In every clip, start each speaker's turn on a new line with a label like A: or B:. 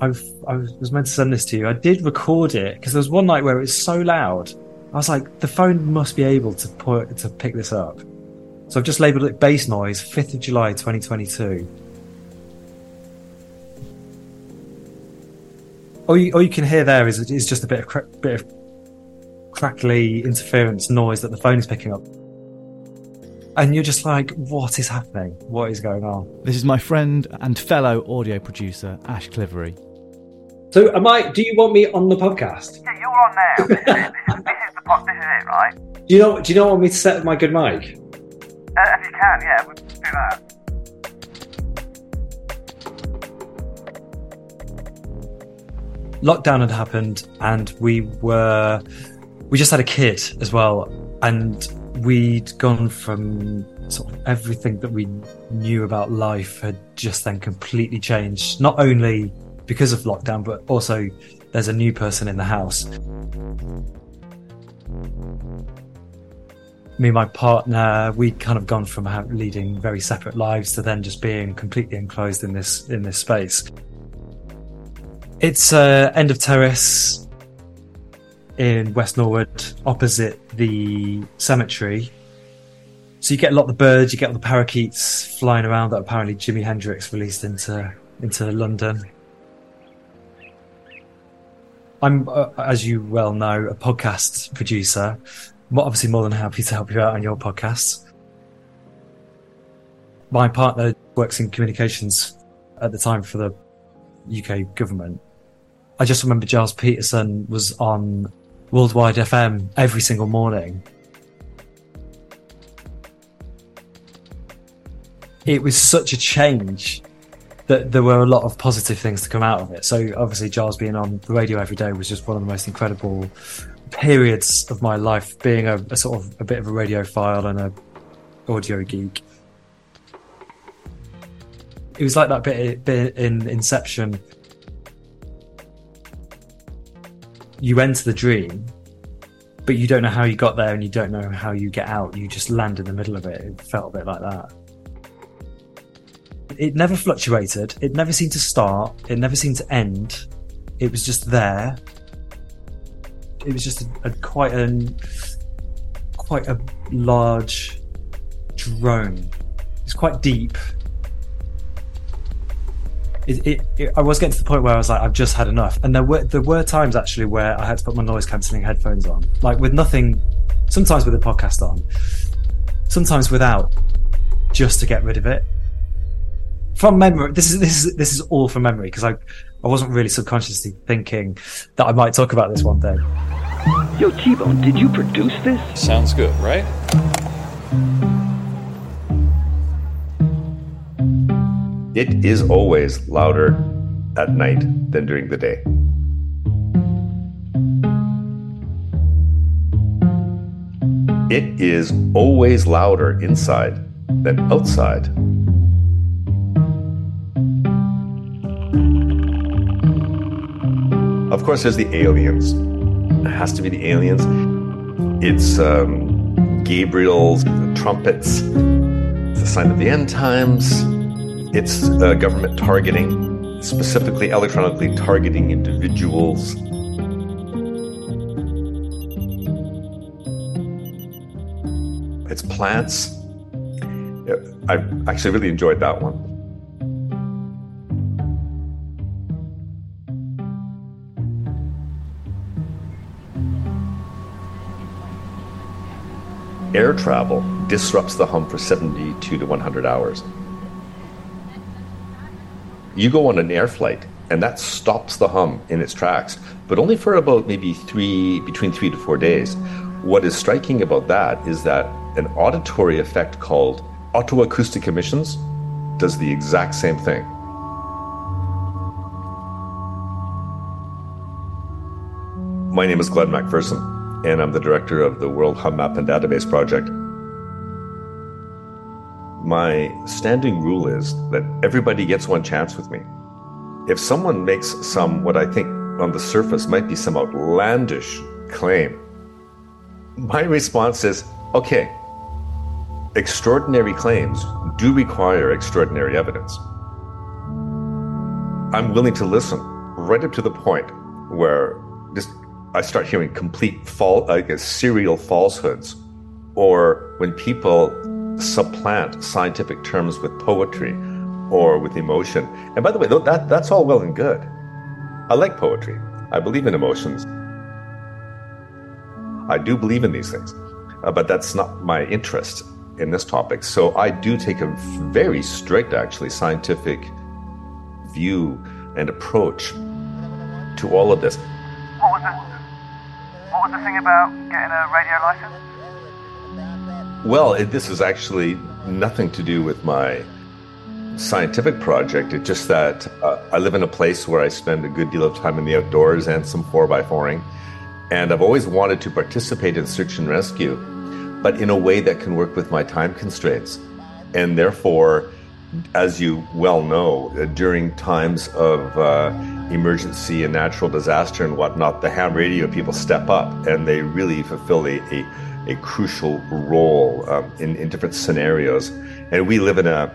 A: I've, I was meant to send this to you. I did record it because there was one night where it was so loud. I was like, the phone must be able to put to pick this up. So I've just labelled it bass noise, 5th of July 2022. All you, all you can hear there is, is just a bit of, cra- bit of crackly interference noise that the phone is picking up. And you're just like, what is happening? What is going on?
B: This is my friend and fellow audio producer, Ash Clivery.
C: So, am I? Do you want me on the podcast?
D: Yeah, you're on there. This is, this is, the pod. This is it, right?
C: Do you know? Do you know want me to set my good mic?
D: Uh, if you can, yeah, we'll do that.
A: lockdown had happened and we were we just had a kid as well and we'd gone from sort of everything that we knew about life had just then completely changed not only because of lockdown but also there's a new person in the house me and my partner we'd kind of gone from leading very separate lives to then just being completely enclosed in this in this space it's uh, end of terrace in West Norwood, opposite the cemetery. So you get a lot of the birds, you get all the parakeets flying around that apparently Jimi Hendrix released into into London. I'm, uh, as you well know, a podcast producer. I'm obviously more than happy to help you out on your podcasts. My partner works in communications at the time for the UK government. I just remember Gilles Peterson was on Worldwide FM every single morning. It was such a change that there were a lot of positive things to come out of it. So obviously Gilles being on the radio every day was just one of the most incredible periods of my life, being a, a sort of a bit of a radiophile and a audio geek. It was like that bit, bit in Inception you enter the dream, but you don't know how you got there and you don't know how you get out. You just land in the middle of it. It felt a bit like that. It never fluctuated. It never seemed to start. It never seemed to end. It was just there. It was just a, a quite a quite a large drone. It's quite deep. It, it, it, I was getting to the point where I was like, I've just had enough. And there were there were times actually where I had to put my noise cancelling headphones on, like with nothing. Sometimes with a podcast on, sometimes without, just to get rid of it. From memory, this is this is this is all from memory because I I wasn't really subconsciously thinking that I might talk about this one day.
E: Yo, T-Bone, did you produce this?
F: Sounds good, right?
G: It is always louder at night than during the day. It is always louder inside than outside. Of course, there's the aliens. It has to be the aliens. It's um, Gabriel's trumpets. It's a sign of the end times. It's uh, government targeting, specifically electronically targeting individuals. It's plants. I actually really enjoyed that one. Air travel disrupts the hum for 72 to 100 hours. You go on an air flight, and that stops the hum in its tracks, but only for about maybe three, between three to four days. What is striking about that is that an auditory effect called otoacoustic emissions does the exact same thing. My name is Glen MacPherson, and I'm the director of the World Hum Map and Database Project. My standing rule is that everybody gets one chance with me. If someone makes some, what I think on the surface might be some outlandish claim, my response is okay, extraordinary claims do require extraordinary evidence. I'm willing to listen right up to the point where just I start hearing complete I guess, serial falsehoods, or when people supplant scientific terms with poetry or with emotion. And by the way, that that's all well and good. I like poetry. I believe in emotions. I do believe in these things, uh, but that's not my interest in this topic. So I do take a very strict, actually, scientific view and approach to all of this.
D: What was the thing about getting a radio license?
G: Well, it, this is actually nothing to do with my scientific project. It's just that uh, I live in a place where I spend a good deal of time in the outdoors and some 4x4ing. And I've always wanted to participate in search and rescue, but in a way that can work with my time constraints. And therefore, as you well know, during times of uh, emergency and natural disaster and whatnot, the ham radio people step up and they really fulfill a, a, a crucial role um, in, in different scenarios. And we live in a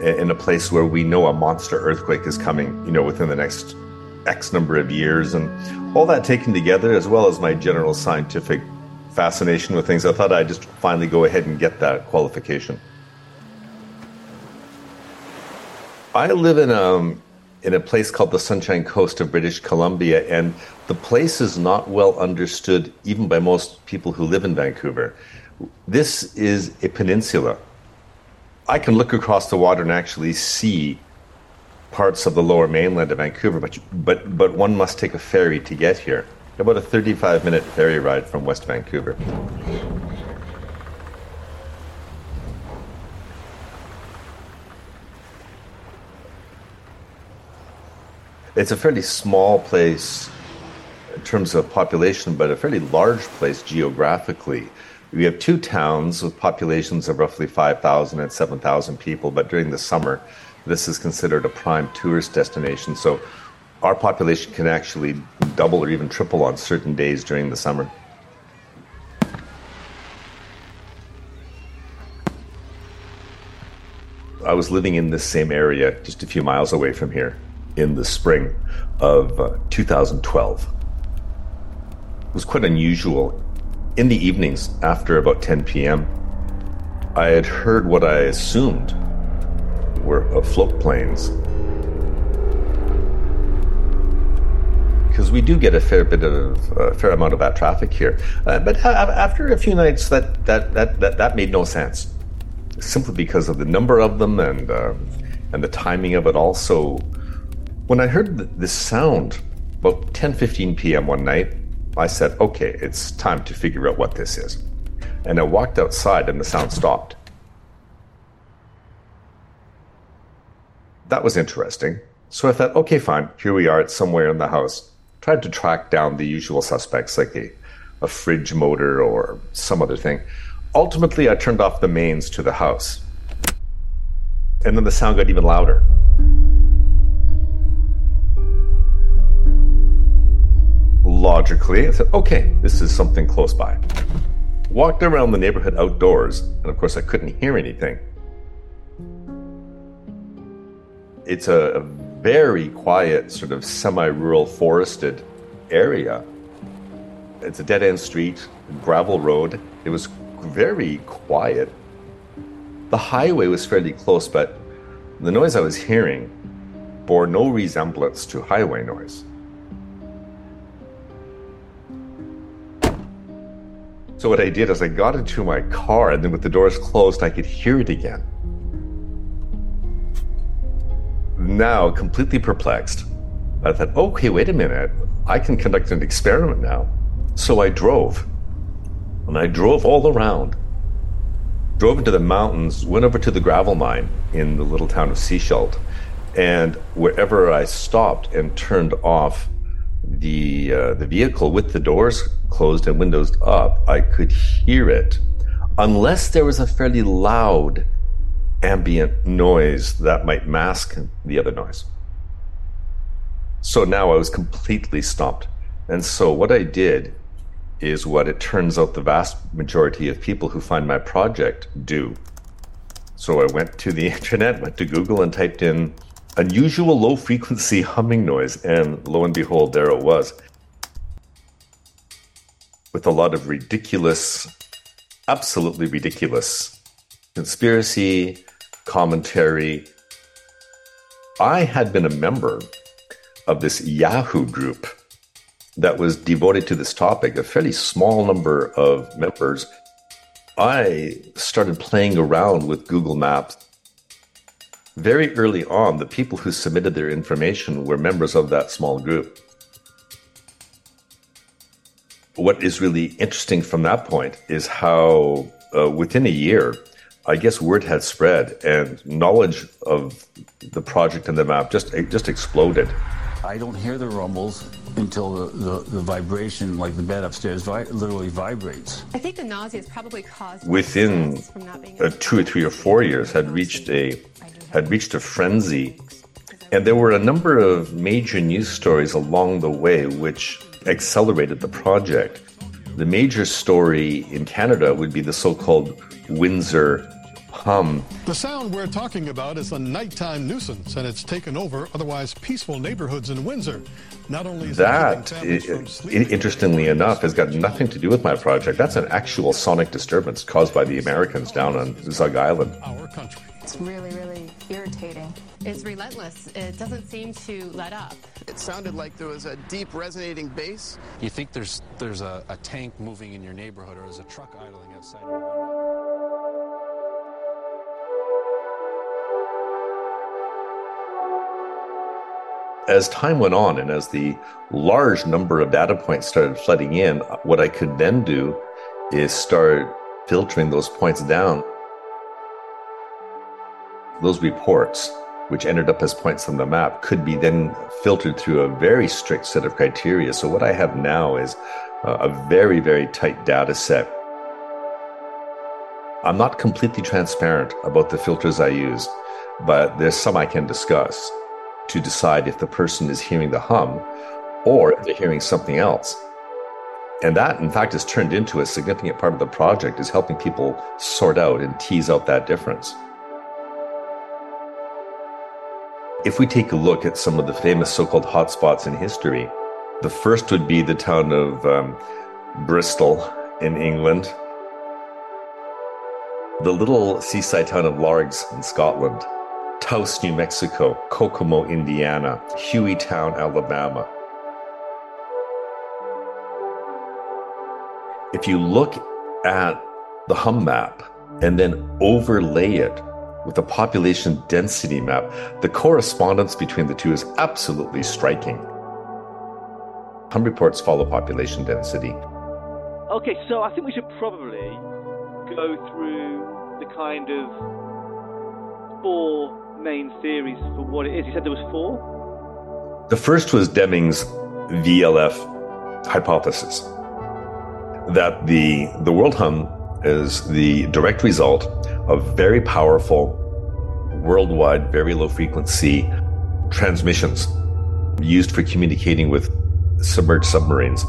G: in a place where we know a monster earthquake is coming, you know, within the next X number of years, and all that taken together, as well as my general scientific fascination with things, I thought I'd just finally go ahead and get that qualification. I live in a um, in a place called the Sunshine Coast of British Columbia, and the place is not well understood even by most people who live in Vancouver. This is a peninsula. I can look across the water and actually see parts of the lower mainland of Vancouver, but, but, but one must take a ferry to get here. About a 35 minute ferry ride from West Vancouver. It's a fairly small place in terms of population, but a fairly large place geographically. We have two towns with populations of roughly 5,000 and 7,000 people, but during the summer, this is considered a prime tourist destination. So our population can actually double or even triple on certain days during the summer. I was living in this same area just a few miles away from here in the spring of uh, 2012. It was quite unusual. In the evenings, after about 10 p.m., I had heard what I assumed were uh, float planes. Because we do get a fair bit of a fair amount of that traffic here, uh, but after a few nights, that, that that that that made no sense, simply because of the number of them and uh, and the timing of it. Also, when I heard this sound about 10:15 p.m. one night, I said, "Okay, it's time to figure out what this is." And I walked outside and the sound stopped. That was interesting. So I thought, "Okay, fine. Here we are. It's somewhere in the house." Tried to track down the usual suspects like a a fridge motor or some other thing. Ultimately, I turned off the mains to the house. And then the sound got even louder. Logically, I said, okay, this is something close by. Walked around the neighborhood outdoors, and of course, I couldn't hear anything. It's a, a very quiet, sort of semi rural forested area. It's a dead end street, gravel road. It was very quiet. The highway was fairly close, but the noise I was hearing bore no resemblance to highway noise. So what I did is I got into my car, and then with the doors closed, I could hear it again. Now, completely perplexed, I thought, okay, wait a minute. I can conduct an experiment now. So I drove. And I drove all around. Drove into the mountains, went over to the gravel mine in the little town of Sechelt. And wherever I stopped and turned off the uh, the vehicle with the doors closed and windows up, I could hear it, unless there was a fairly loud ambient noise that might mask the other noise. So now I was completely stumped. And so what I did is what it turns out the vast majority of people who find my project do. So I went to the internet, went to Google and typed in unusual low frequency humming noise, and lo and behold, there it was. With a lot of ridiculous, absolutely ridiculous conspiracy, commentary. I had been a member of this Yahoo group that was devoted to this topic, a fairly small number of members. I started playing around with Google Maps. Very early on, the people who submitted their information were members of that small group. What is really interesting from that point is how, uh, within a year, I guess word had spread and knowledge of the project and the map just just exploded.
F: I don't hear the rumbles until the, the, the vibration, like the bed upstairs, vi- literally vibrates.
H: I think the nausea is probably caused
G: Within uh, two or three or four years, had reached a had reached a frenzy, and there were a number of major news stories along the way which accelerated the project. The major story in Canada would be the so-called Windsor hum.
I: The sound we're talking about is a nighttime nuisance, and it's taken over otherwise peaceful neighborhoods in Windsor. Not only is
G: that, interestingly enough, has got nothing to do with my project. That's an actual sonic disturbance caused by the Americans down on Zug Island.
I: Our country.
H: It's really, really irritating. It's relentless. It doesn't seem to let up.
J: It sounded like there was a deep resonating bass.
K: You think there's there's a, a tank moving in your neighborhood or there's a truck idling outside your window.
G: as time went on and as the large number of data points started flooding in, what I could then do is start filtering those points down. Those reports, which ended up as points on the map, could be then filtered through a very strict set of criteria. So, what I have now is uh, a very, very tight data set. I'm not completely transparent about the filters I use, but there's some I can discuss to decide if the person is hearing the hum or if they're hearing something else. And that, in fact, has turned into a significant part of the project is helping people sort out and tease out that difference. If we take a look at some of the famous so-called hotspots in history, the first would be the town of um, Bristol in England, the little seaside town of Largs in Scotland, Taos, New Mexico, Kokomo, Indiana, Hueytown, Alabama. If you look at the hum map and then overlay it with a population density map, the correspondence between the two is absolutely striking. Hum reports follow population density.
L: Okay, so I think we should probably go through the kind of four main theories for what it is? You said there was four?
G: The first was Deming's VLF hypothesis that the the world hum is the direct result of very powerful worldwide very low frequency transmissions used for communicating with submerged submarines.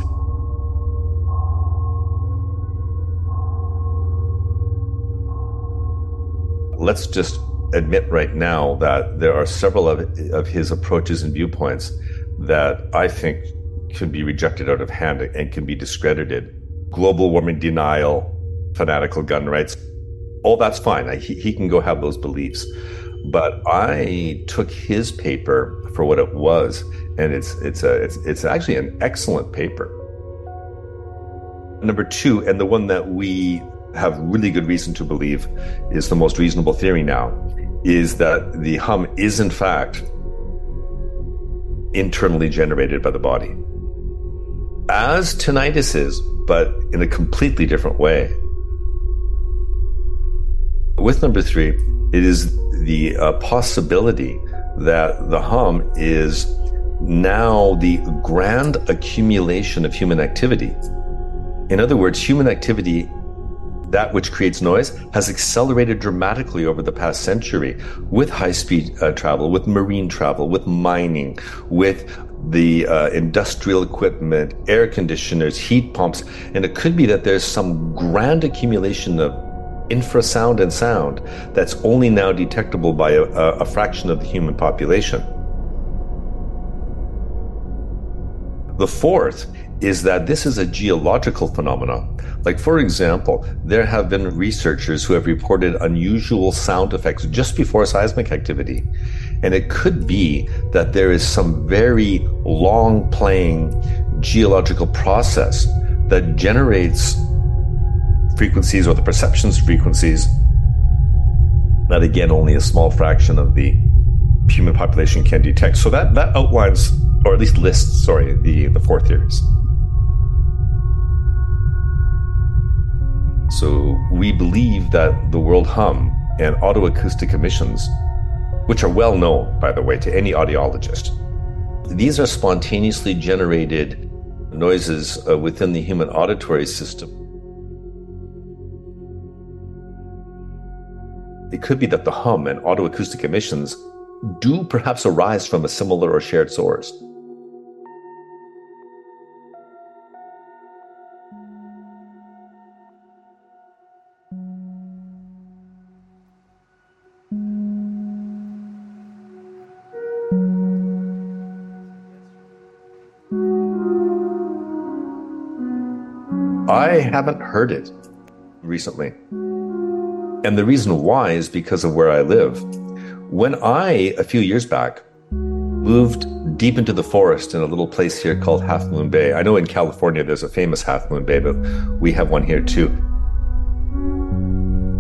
G: Let's just admit right now that there are several of, of his approaches and viewpoints that I think can be rejected out of hand and can be discredited. Global warming denial, fanatical gun rights, all that's fine. He, he can go have those beliefs. But I took his paper for what it was, and it's it's a it's it's actually an excellent paper. Number two, and the one that we have really good reason to believe is the most reasonable theory now, is that the hum is in fact internally generated by the body. As tinnitus is, but in a completely different way. With number three, it is the uh, possibility that the hum is now the grand accumulation of human activity. In other words, human activity that which creates noise has accelerated dramatically over the past century with high speed uh, travel, with marine travel, with mining, with the uh, industrial equipment, air conditioners, heat pumps. And it could be that there's some grand accumulation of infrasound and sound that's only now detectable by a, a fraction of the human population. The fourth is that this is a geological phenomenon. Like, for example, there have been researchers who have reported unusual sound effects just before seismic activity. And it could be that there is some very long playing geological process that generates frequencies or the perceptions frequencies that again only a small fraction of the human population can detect. So that, that outlines, or at least lists, sorry, the, the four theories. So we believe that the world hum and otoacoustic emissions, which are well known, by the way, to any audiologist, these are spontaneously generated noises uh, within the human auditory system. It could be that the hum and otoacoustic emissions do perhaps arise from a similar or shared source. I haven't heard it recently. And the reason why is because of where I live. When I, a few years back, moved deep into the forest in a little place here called Half Moon Bay. I know in California there's a famous Half Moon Bay, but we have one here too.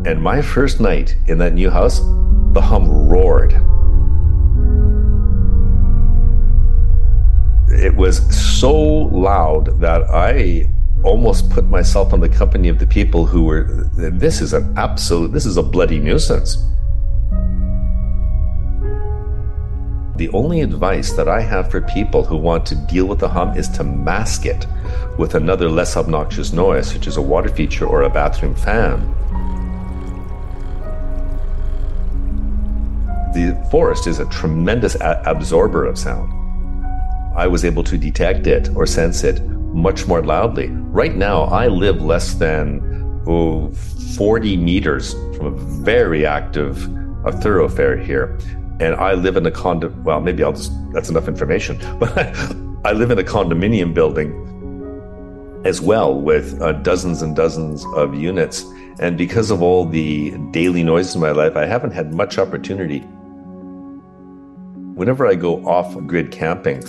G: And my first night in that new house, the hum roared. It was so loud that I almost put myself in the company of the people who were this is an absolute this is a bloody nuisance. The only advice that i have for people who want to deal with the hum is to mask it with another less obnoxious noise such as a water feature or a bathroom fan. The forest is a tremendous a- absorber of sound. I was able to detect it or sense it much more loudly. Right now, I live less than oh, 40 meters from a very active a thoroughfare here. And I live in a condo. Well, maybe I'll just, that's enough information. But I live in a condominium building as well with uh, dozens and dozens of units. And because of all the daily noise in my life, I haven't had much opportunity. Whenever I go off grid camping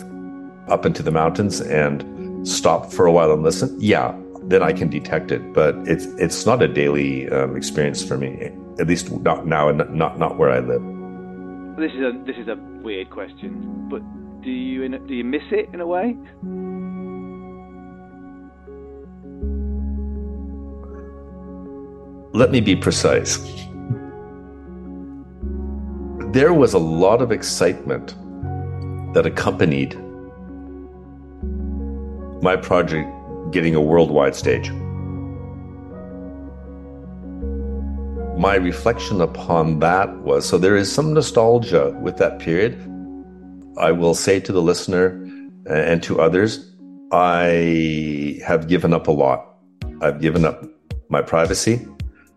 G: up into the mountains and stop for a while and listen, yeah, then I can detect it. But it's it's not a daily um, experience for me, at least not now and not not where I live.
L: This is a this is a weird question, but do you do you miss it in a way?
G: Let me be precise. There was a lot of excitement that accompanied my project getting a worldwide stage. My reflection upon that was so there is some nostalgia with that period. I will say to the listener uh, and to others, I have given up a lot. I've given up my privacy.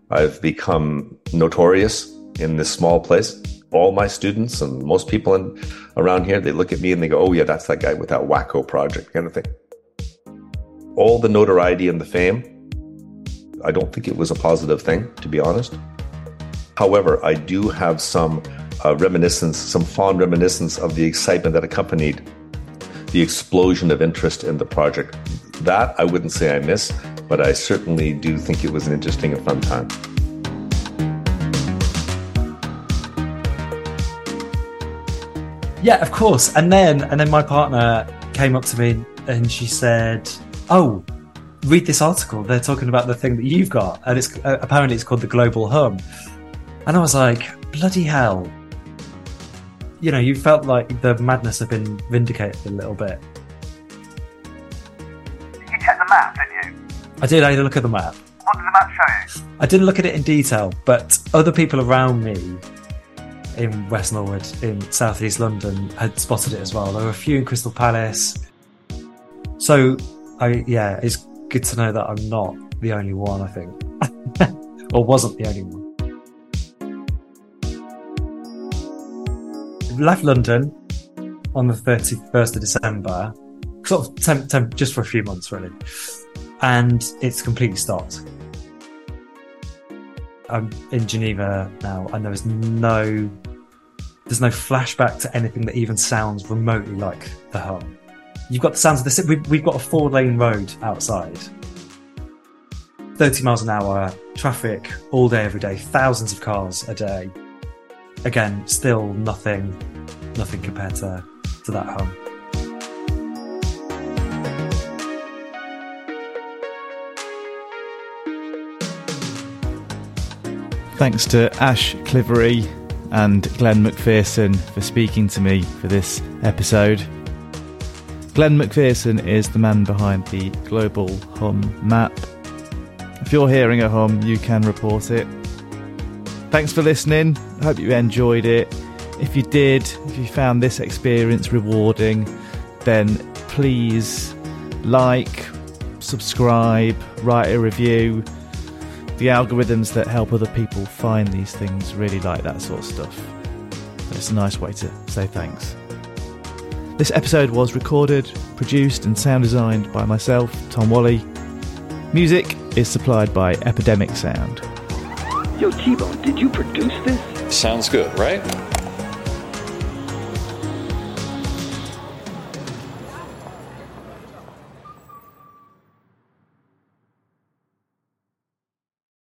G: I've become notorious in this small place. All my students and most people in, around here, they look at me and they go, oh, yeah, that's that guy with that wacko project kind of thing all the notoriety and the fame, I don't think it was a positive thing, to be honest. However, I do have some uh, reminiscence, some fond reminiscence of the excitement that accompanied the explosion of interest in the project. That I wouldn't say I miss, but I certainly do think it was an interesting and fun time.
A: Yeah, of course. And then and then my partner came up to me and she said, oh, read this article. They're talking about the thing that you've got, and it's uh, apparently it's called the global hum. And I was like, bloody hell! You know, you felt like the madness had been vindicated a little bit.
D: You checked the map, didn't you?
A: I did. I had a look at the map.
D: What did the map show you?
A: I didn't look at it in detail, but other people around me in West Norwood, in southeast London, had spotted it as well. There were a few in Crystal Palace. So I yeah, it's good to know that I'm not the only one. I think or wasn't the only one. Left London on the 31st of December, sort of temp, temp, just for a few months, really. And it's completely stopped. I'm in Geneva now, and there is no there's no flashback to anything that even sounds remotely like the hum. You've got the sounds of the city. We've, we've got a four lane road outside, 30 miles an hour, traffic all day, every day, thousands of cars a day. Again, still nothing, nothing compared to, to that home.
B: Thanks to Ash Clivery and Glen MacPherson for speaking to me for this episode. Glen MacPherson is the man behind the global hum map. If you're hearing a hum, you can report it. Thanks for listening. I hope you enjoyed it. If you did, if you found this experience rewarding, then please like, subscribe, write a review the algorithms that help other people find these things really like that sort of stuff. it's a nice way to say thanks. This episode was recorded, produced, and sound designed by myself, Tom Whalley. Music is supplied by Epidemic Sound.
E: Yo, T Bone, did you produce this?
M: Sounds good, right?